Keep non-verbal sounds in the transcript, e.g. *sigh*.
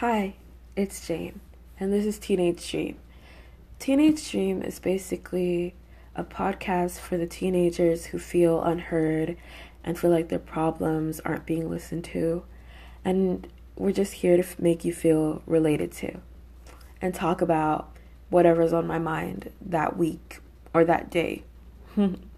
Hi, it's Jane, and this is Teenage Dream. Teenage Dream is basically a podcast for the teenagers who feel unheard and feel like their problems aren't being listened to. And we're just here to make you feel related to and talk about whatever's on my mind that week or that day. *laughs*